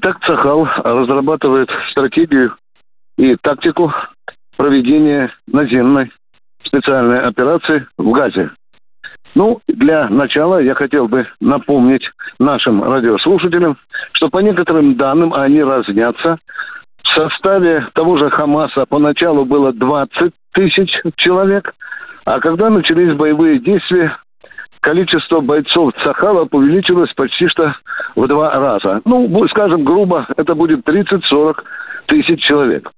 Итак, Цахал разрабатывает стратегию и тактику проведения наземной специальной операции в Газе. Ну, для начала я хотел бы напомнить нашим радиослушателям, что по некоторым данным они разнятся. В составе того же Хамаса поначалу было 20 тысяч человек, а когда начались боевые действия, количество бойцов Цахала увеличилось почти что в два раза. Ну, скажем грубо, это будет 30-40 тысяч человек.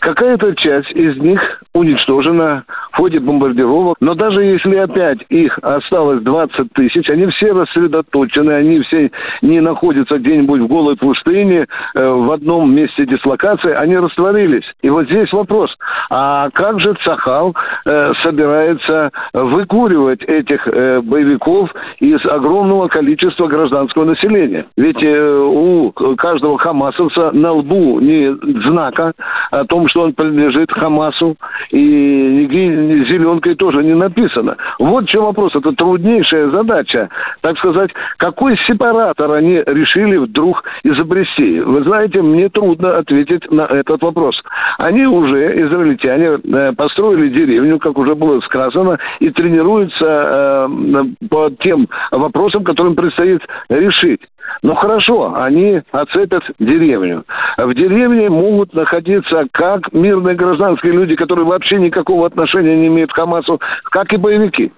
Какая-то часть из них уничтожена в ходе бомбардировок, но даже если опять их осталось 20 тысяч, они все рассредоточены, они все не находятся где-нибудь в голой пустыне, э, в одном месте дислокации, они растворились. И вот здесь вопрос, а как же Цахал э, собирается выкуривать этих э, боевиков из огромного количества гражданского населения? Ведь у каждого хамасовца на лбу не знака о том, что он принадлежит Хамасу, и нигде зеленкой тоже не написано. Вот в чем вопрос. Это труднейшая задача. Так сказать, какой сепаратор они решили вдруг изобрести? Вы знаете, мне трудно ответить на этот вопрос. Они уже, израильтяне, э, построили деревню, как уже было сказано, и тренируются э, по тем вопросам, которым предстоит решить. Ну хорошо, они оцепят деревню. В деревне могут находиться как мирные гражданские люди, которые вообще никакого отношения не имеют к Хамасу, как и боевики.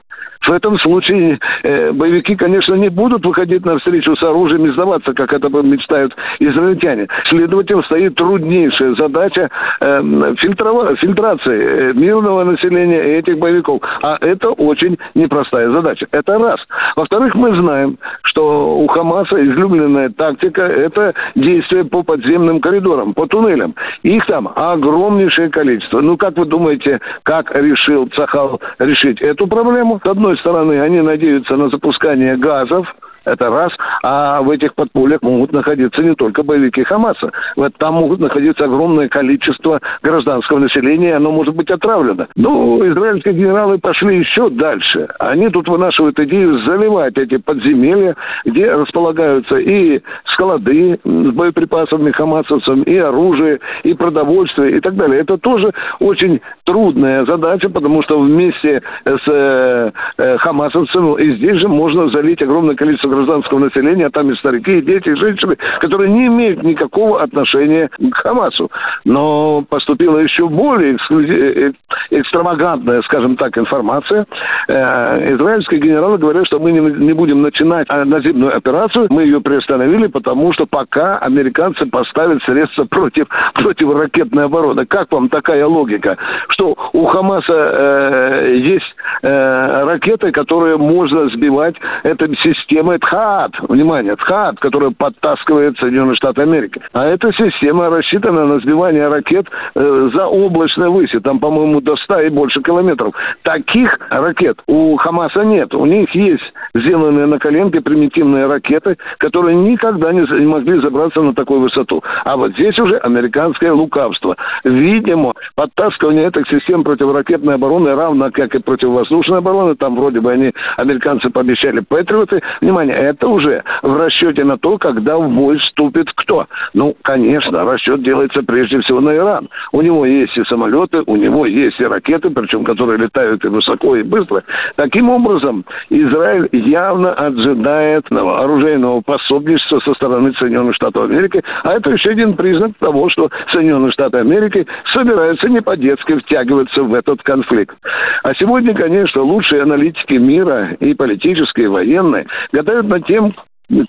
В этом случае э, боевики, конечно, не будут выходить на встречу с оружием и сдаваться, как это мечтают израильтяне. Следовательно, стоит труднейшая задача э, фильтрова- фильтрации э, мирного населения и этих боевиков. А это очень непростая задача. Это раз. Во-вторых, мы знаем, что у Хамаса излюбленная тактика – это действие по подземным коридорам, по туннелям. Их там огромнейшее количество. Ну, как вы думаете, как решил Цахал решить эту проблему? С одной стороны, они надеются на запускание газов, это раз. А в этих подпольях могут находиться не только боевики Хамаса. Там могут находиться огромное количество гражданского населения, и оно может быть отравлено. Ну, израильские генералы пошли еще дальше. Они тут вынашивают идею заливать эти подземелья, где располагаются и склады с боеприпасами хамасовцам, и оружие, и продовольствие, и так далее. Это тоже очень трудная задача, потому что вместе с э, э, хамасовцем и здесь же можно залить огромное количество гражданского населения, а там и старики, и дети, и женщины, которые не имеют никакого отношения к Хамасу. Но поступила еще более э, экстравагантная, скажем так, информация. Э, израильские генералы говорят, что мы не будем начинать наземную операцию, мы ее приостановили, потому что пока американцы поставят средства против, против ракетной обороны. Как вам такая логика? Что у Хамаса э, есть э, ракеты, которые можно сбивать этой системой ТХААТ, внимание, ТХААТ, которая подтаскивает Соединенные Штаты Америки. А эта система рассчитана на сбивание ракет э, за облачной выси, там, по-моему, до 100 и больше километров. Таких ракет у Хамаса нет. У них есть сделанные на коленке примитивные ракеты, которые никогда не могли забраться на такую высоту. А вот здесь уже американское лукавство. Видимо, подтаскивание этих систем противоракетной обороны, равно как и противовоздушной обороны, там вроде бы они, американцы пообещали Патриоты, внимание, это уже в расчете на то, когда в бой вступит кто. Ну, конечно, расчет делается прежде всего на Иран. У него есть и самолеты, у него есть и ракеты, причем которые летают и высоко, и быстро. Таким образом, Израиль явно ожидает оружейного пособничества со стороны Соединенных Штатов Америки, а это еще один признак того, что Соединенные Штаты Америки собираются не по-детски втягиваться в этот конфликт. А сегодня, конечно, лучшие аналитики мира и политические, и военные гадают над тем,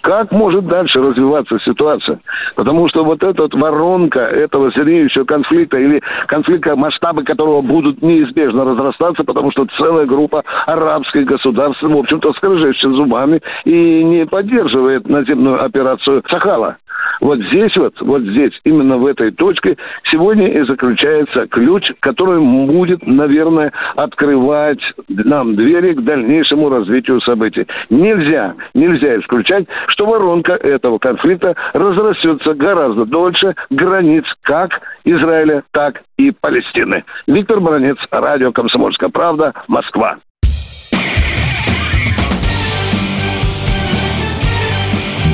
как может дальше развиваться ситуация? Потому что вот эта воронка этого зреющего конфликта или конфликта, масштабы которого будут неизбежно разрастаться, потому что целая группа арабских государств, в общем-то, скрежещет зубами и не поддерживает наземную операцию Сахала. Вот здесь вот, вот здесь, именно в этой точке, сегодня и заключается ключ, который будет, наверное, открывать нам двери к дальнейшему развитию событий. Нельзя, нельзя исключать, что воронка этого конфликта разрастется гораздо дольше границ как Израиля, так и Палестины. Виктор Бронец, радио «Комсомольская правда», Москва.